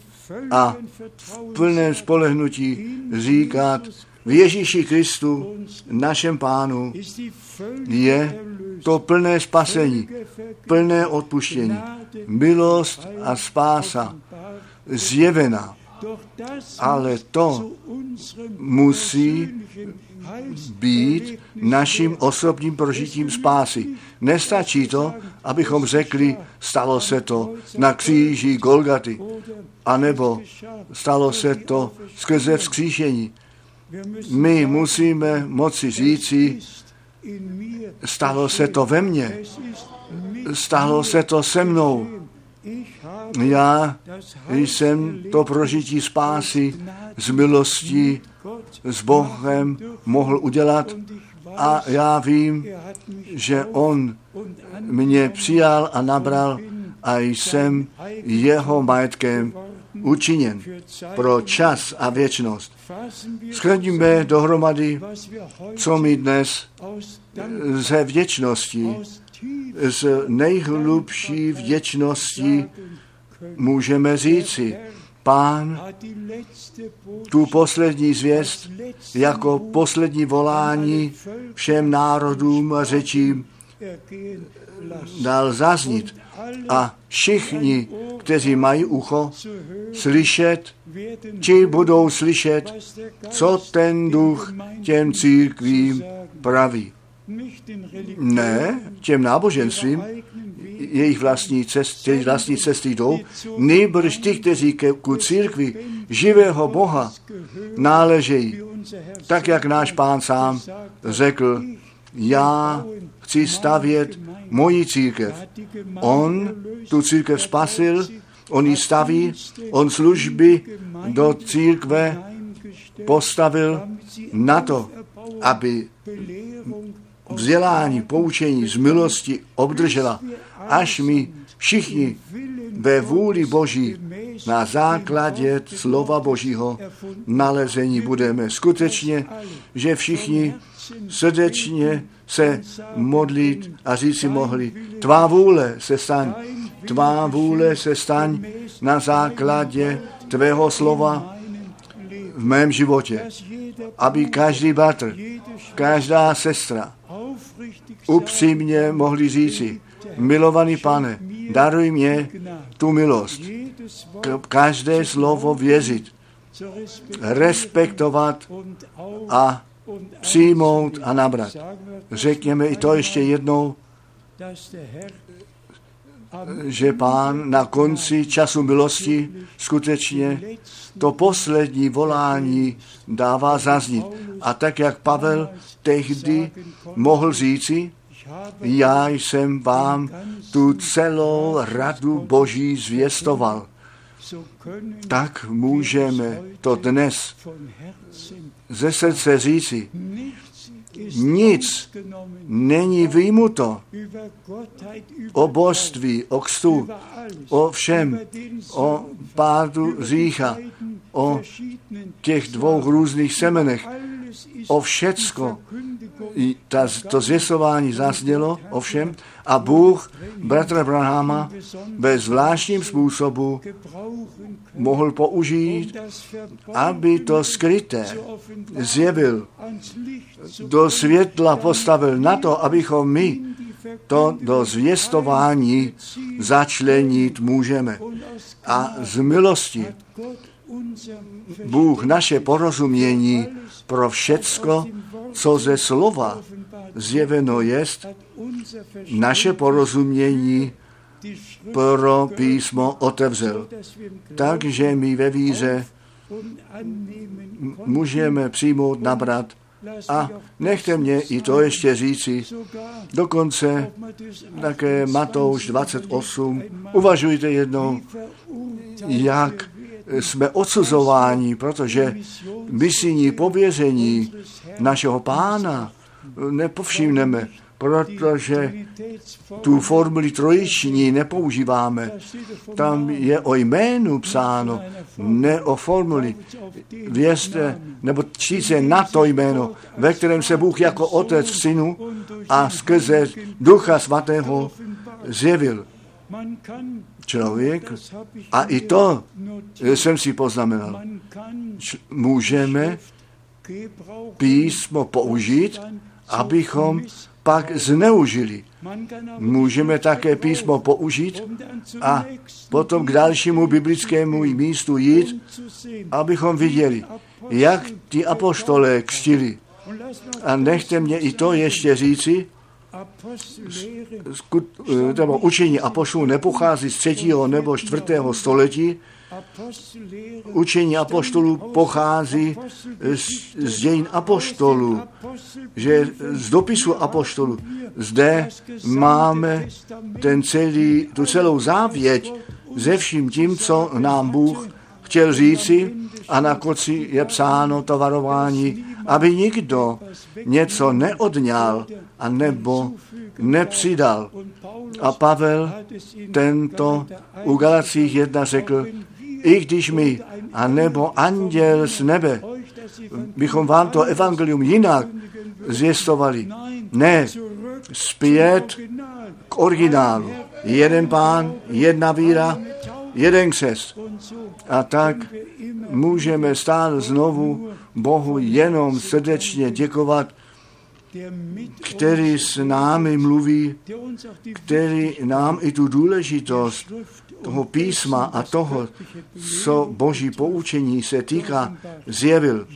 Speaker 2: a v plném spolehnutí říkat, v Ježíši Kristu, našem pánu, je to plné spasení, plné odpuštění, milost a spása zjevena. Ale to musí být naším osobním prožitím spásy. Nestačí to, abychom řekli, stalo se to na kříži Golgaty, anebo stalo se to skrze vzkříšení. My musíme moci říci, stalo se to ve mně, stalo se to se mnou. Já jsem to prožití spásy z milostí s Bohem mohl udělat a já vím, že On mě přijal a nabral a jsem jeho majetkem učiněn pro čas a věčnost. Schodíme dohromady, co my dnes ze vděčnosti, z nejhlubší vděčnosti můžeme říci. Pán tu poslední zvěst jako poslední volání všem národům a řečím dal zaznít. A všichni, kteří mají ucho slyšet, či budou slyšet, co ten duch těm církvím praví. Ne těm náboženstvím, jejich vlastní, cest, jejich vlastní cesty jdou, nejbrž ty, kteří ku církvi živého Boha náležejí. Tak, jak náš pán sám řekl, já chci stavět moji církev. On tu církev spasil, on ji staví, on služby do církve postavil na to, aby vzdělání, poučení z milosti obdržela, až my všichni ve vůli Boží na základě slova Božího nalezení budeme. Skutečně, že všichni srdečně se modlit a říct si mohli, tvá vůle se staň, tvá vůle se staň na základě tvého slova v mém životě, aby každý bratr, každá sestra upřímně mohli říci, milovaný pane, daruj mě tu milost, každé slovo věřit, respektovat a přijmout a nabrat. Řekněme i to ještě jednou, že pán na konci času milosti skutečně to poslední volání dává zaznít. A tak, jak Pavel tehdy mohl říci, já jsem vám tu celou radu Boží zvěstoval. Tak můžeme to dnes ze srdce říci. Nic není vyjmuto o božství, o kstu, o všem, o pádu řícha, o těch dvou různých semenech, o všecko. Ta, to zvěstování zaznělo, o všem, a Bůh bratra Brahama ve zvláštním způsobu mohl použít, aby to skryté zjevil, do světla postavil na to, abychom my to do zvěstování začlenit můžeme. A z milosti Bůh naše porozumění pro všecko, co ze slova zjeveno jest, naše porozumění pro písmo otevřel. Takže my ve víře můžeme přijmout, nabrat a nechte mě i to ještě říci, dokonce také Matouš 28, uvažujte jednou, jak jsme odsuzováni, protože misijní pověření našeho pána nepovšimneme, protože tu formuli trojiční nepoužíváme. Tam je o jménu psáno, ne o formuli. Věřte, nebo čtíte na to jméno, ve kterém se Bůh jako Otec Synu a skrze Ducha Svatého zjevil. Člověk, a i to jsem si poznamenal, můžeme písmo použít, abychom pak zneužili. Můžeme také písmo použít a potom k dalšímu biblickému místu jít, abychom viděli, jak ti apoštolé křtili. A nechte mě i to ještě říci, nebo učení apoštolů nepochází z třetího nebo čtvrtého století, Učení apoštolů pochází z, z dějin apoštolů, že z dopisu apoštolů. Zde máme ten celý, tu celou závěť ze vším tím, co nám Bůh chtěl říci a na konci je psáno to varování, aby nikdo něco neodňal a nebo nepřidal. A Pavel tento u Galacích jedna řekl, i když my, a nebo anděl z nebe, bychom vám to evangelium jinak zvěstovali. Ne, zpět k originálu. Jeden pán, jedna víra, jeden křest. A tak můžeme stále znovu Bohu jenom srdečně děkovat, který s námi mluví, který nám i tu důležitost toho písma a toho, co boží poučení se týká, zjevil.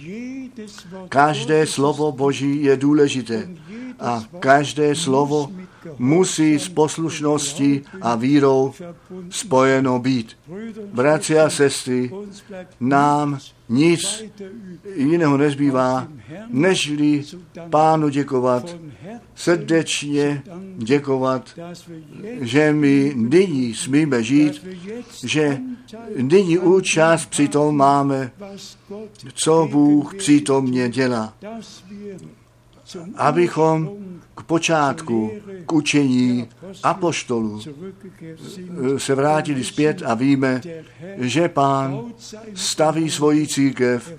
Speaker 2: Každé slovo boží je důležité a každé slovo musí s poslušností a vírou spojeno být. Bratři a sestry, nám nic jiného nezbývá, nežli pánu děkovat, srdečně děkovat, že my nyní smíme žít, že nyní účast přitom máme, co Bůh přítomně dělá abychom počátku, k učení apoštolů se vrátili zpět a víme, že pán staví svoji církev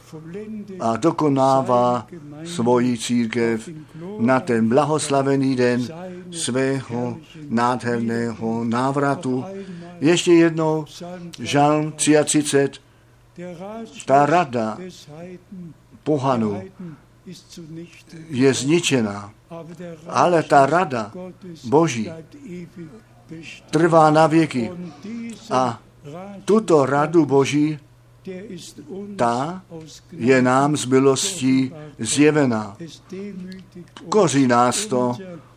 Speaker 2: a dokonává svoji církev na ten blahoslavený den svého nádherného návratu. Ještě jednou, Žalm 33, ta rada pohanu je zničená, ale ta rada Boží trvá na věky. A tuto radu Boží, ta je nám z milostí zjevená. Koří nás to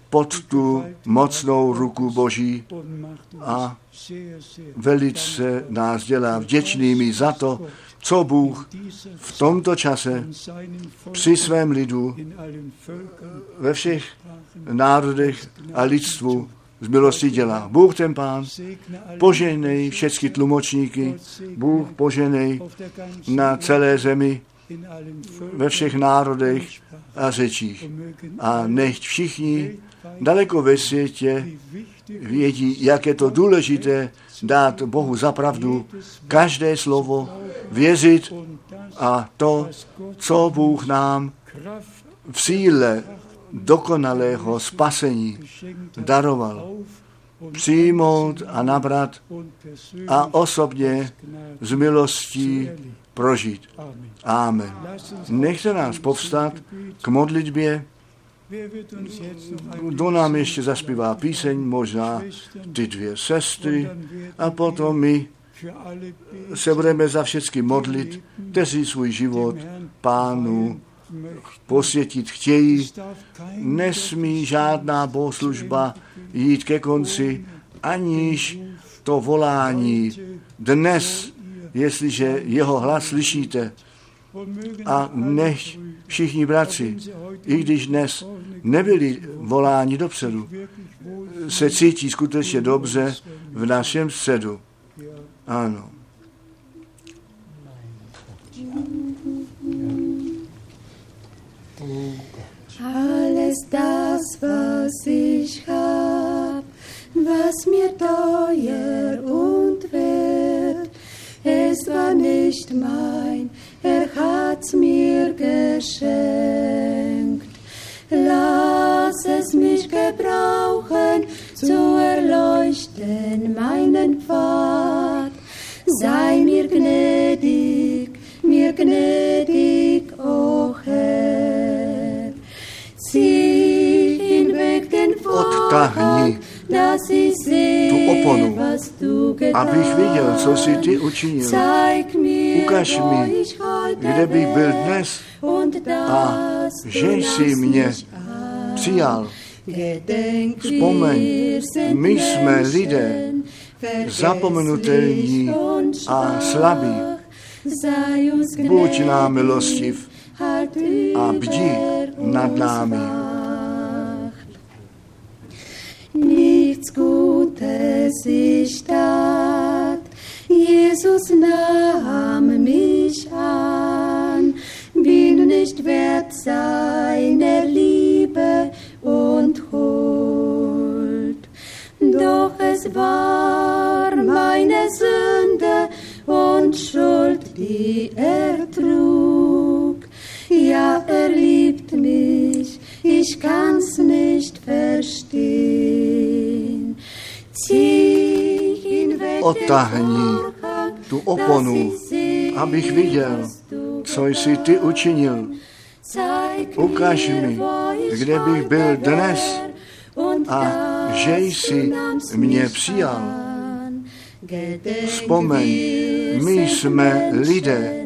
Speaker 2: pod tu mocnou ruku Boží a velice nás dělá vděčnými za to, co Bůh v tomto čase při svém lidu ve všech národech a lidstvu z milosti dělá. Bůh ten pán, poženej všechny tlumočníky, Bůh poženej na celé zemi, ve všech národech a řečích. A nechť všichni daleko ve světě vědí, jak je to důležité dát Bohu za pravdu, každé slovo věřit a to, co Bůh nám v síle dokonalého spasení daroval, přijmout a nabrat a osobně z milostí prožít. Amen. Nechte nás povstat k modlitbě. Kdo nám ještě zaspívá píseň, možná ty dvě sestry, a potom my se budeme za všechny modlit, kteří svůj život pánu posvětit chtějí. Nesmí žádná bohoslužba jít ke konci, aniž to volání dnes, jestliže jeho hlas slyšíte, a nech všichni bratři, i když dnes nebyli voláni dopředu, se cítí skutečně dobře v našem středu. Ano.
Speaker 1: Alles das, was ich hab, was mir teuer und wert, es war nicht mein, er hat's mir geschenkt. Lass es mich gebrauchen, zu erleuchten meinen Pfad. Sei mir gnädig, mir gnädig, o oh Herr. Zieh hinweg den sehe,
Speaker 2: tu oponu, abych viděl, co jsi ty učinil. Ukaž mi, kde bych byl dnes a že jsi mě přijal. Vzpomeň, my jsme lidé, zapomenutelní a slabí. Buď nám milostiv a bdí nad námi.
Speaker 1: Nichts Gutes ich tat, Jesus nahm mich an, bin nicht wert seiner Liebe und Huld. Doch es war meine Sünde und Schuld, die er trug. Ja, er liebt mich, ich kann's nicht verstehen.
Speaker 2: Odtáhni tu oponu, abych viděl, co jsi ty učinil. Ukaž mi, kde bych byl dnes a že jsi mě přijal. Vzpomeň, my jsme lidé,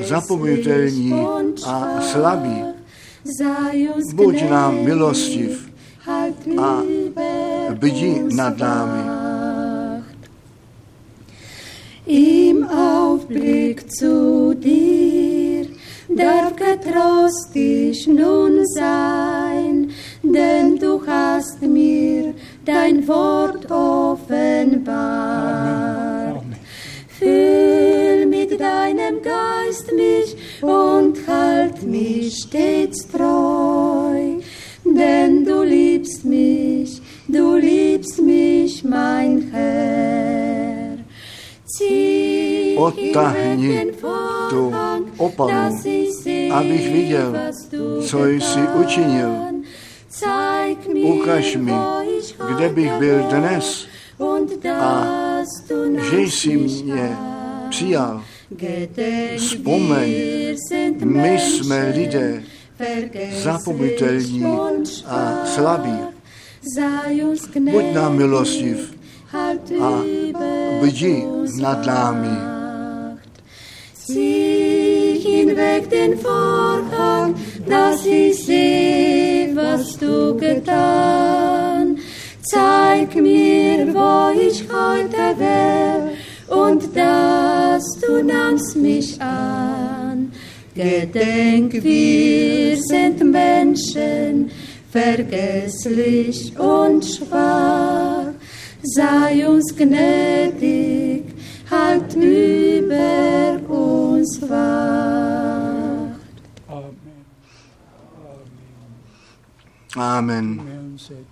Speaker 2: zapomenutelní a slabí. Buď nám milostiv a bdi nad námi.
Speaker 1: Im Aufblick zu dir darf getrost ich nun sein, denn du hast mir dein Wort offenbart. Füll mit deinem Geist mich und halt mich stets treu, denn du liebst mich, du liebst mich, mein Herr.
Speaker 2: Zieh Otahni tu opalu, abych viděl, co jsi učinil. Ukaž mi, kde bych byl dnes a že jsi mě přijal. Vzpomeň, my jsme lidé zapomitelní a slabí. Buď nám milostiv a bdi nad námi.
Speaker 1: Zieh hinweg den Vorhang, dass ich sehe, was du getan. Zeig mir, wo ich heute wär, und dass du nahmst mich an. Gedenk, wir sind Menschen, vergesslich und schwach. Sei uns gnädig, halt über uns wacht.
Speaker 2: Amen.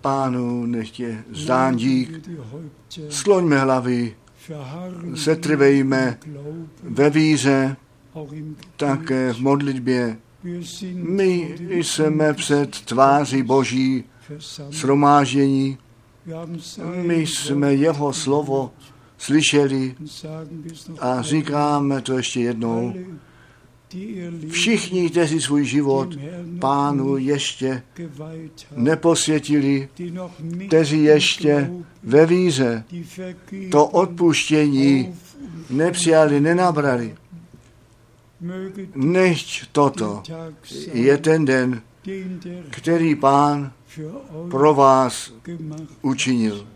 Speaker 2: Pánu, nech tě zdán dík. Skloňme hlavy, setrvejme ve víře, také v modlitbě. My jsme před tváří Boží sromáždění. My jsme jeho slovo slyšeli a říkáme to ještě jednou. Všichni, kteří svůj život pánu ještě neposvětili, kteří ještě ve víře to odpuštění nepřijali, nenabrali. Nechť toto je ten den, který pán pro vás učinil.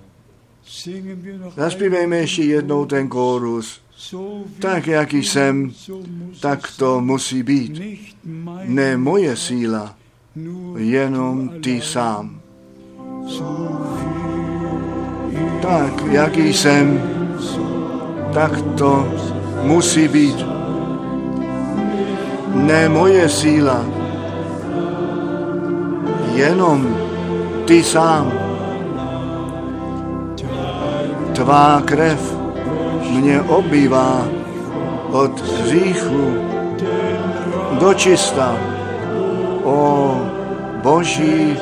Speaker 2: Zaspívejme ještě jednou ten kórus. Tak, jak jsem, tak to musí být. Ne moje síla, jenom ty sám. Tak, jak jsem, tak to musí být. Ne moje síla, jenom ty sám. Tvá krev mě obývá od hříchu do čista. O Boží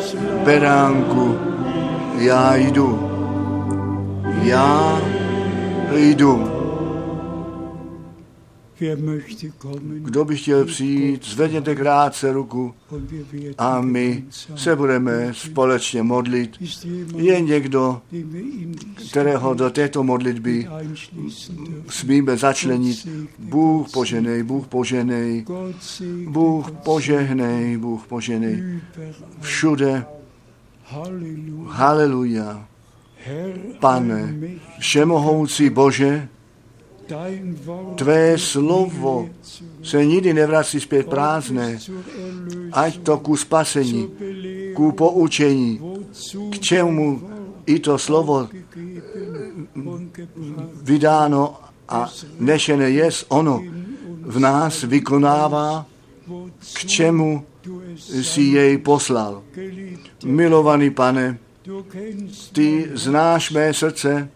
Speaker 2: beránku, já jdu. Já jdu. Kdo by chtěl přijít, zvedněte krátce ruku a my se budeme společně modlit. Je někdo, kterého do této modlitby smíme začlenit. Bůh poženej, Bůh poženej, Bůh požehnej, Bůh poženej. Všude. Haleluja. Pane, všemohoucí Bože, Tvé slovo se nikdy nevrací zpět prázdné, ať to ku spasení, ku poučení, k čemu i to slovo vydáno a nešené je ono v nás vykonává, k čemu si jej poslal. Milovaný pane, ty znáš mé srdce,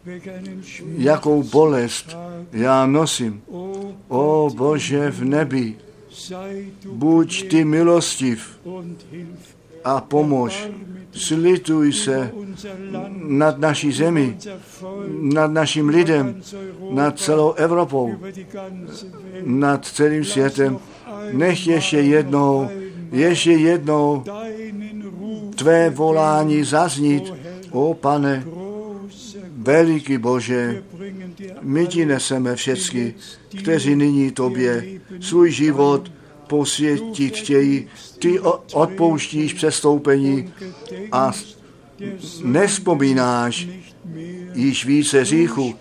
Speaker 2: jakou bolest já nosím. O Bože v nebi, buď ty milostiv a pomož. Slituj se nad naší zemi, nad naším lidem, nad celou Evropou, nad celým světem. Nech ještě jednou, ještě jednou tvé volání zaznít, o pane, veliký Bože, my ti neseme všechny, kteří nyní tobě svůj život posvětit chtějí. Ty odpouštíš přestoupení a nespomínáš již více říchu.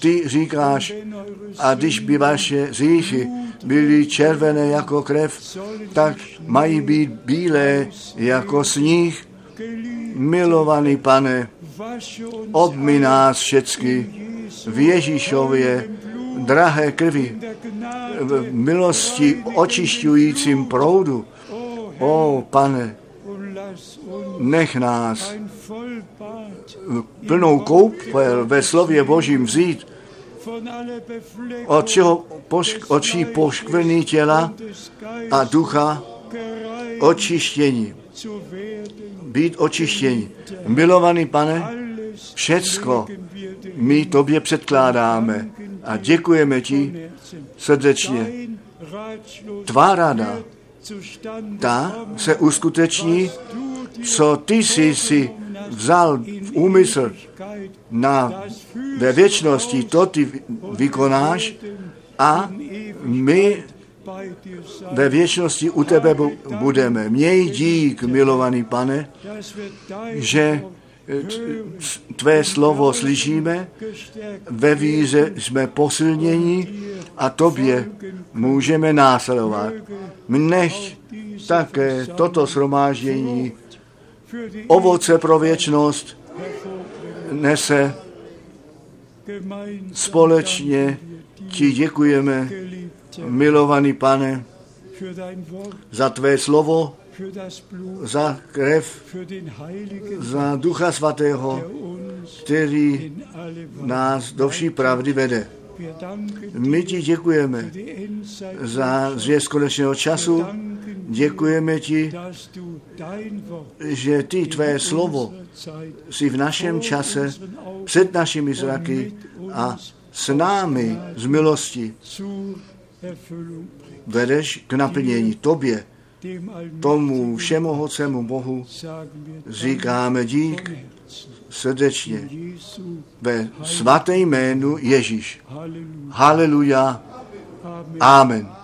Speaker 2: Ty říkáš, a když by vaše říchy byly červené jako krev, tak mají být bílé jako sníh. Milovaný pane, obmi nás všecky v Ježíšově drahé krvi, v milosti očišťujícím proudu. O pane, nech nás plnou koupel ve slově Božím vzít od čeho pošk, očí poškvrný těla a ducha očištění. Být očištění. Milovaný pane, všecko my tobě předkládáme a děkujeme ti srdečně. Tvá rada, ta se uskuteční, co ty jsi si vzal v úmysl na, ve věčnosti, to ty vykonáš a my ve věčnosti u tebe budeme. Měj dík, milovaný pane, že tvé slovo slyšíme, ve víře jsme posilněni a tobě můžeme následovat. Mnež také toto shromáždění ovoce pro věčnost nese společně ti děkujeme, milovaný pane, za tvé slovo, za krev, za Ducha Svatého, který nás do vší pravdy vede. My ti děkujeme za zvěst konečného času. Děkujeme ti, že ty tvé slovo si v našem čase před našimi zraky a s námi z milosti vedeš k naplnění tobě, tomu všemohocému Bohu říkáme dík srdečně ve svaté jménu Ježíš. Haleluja. Amen.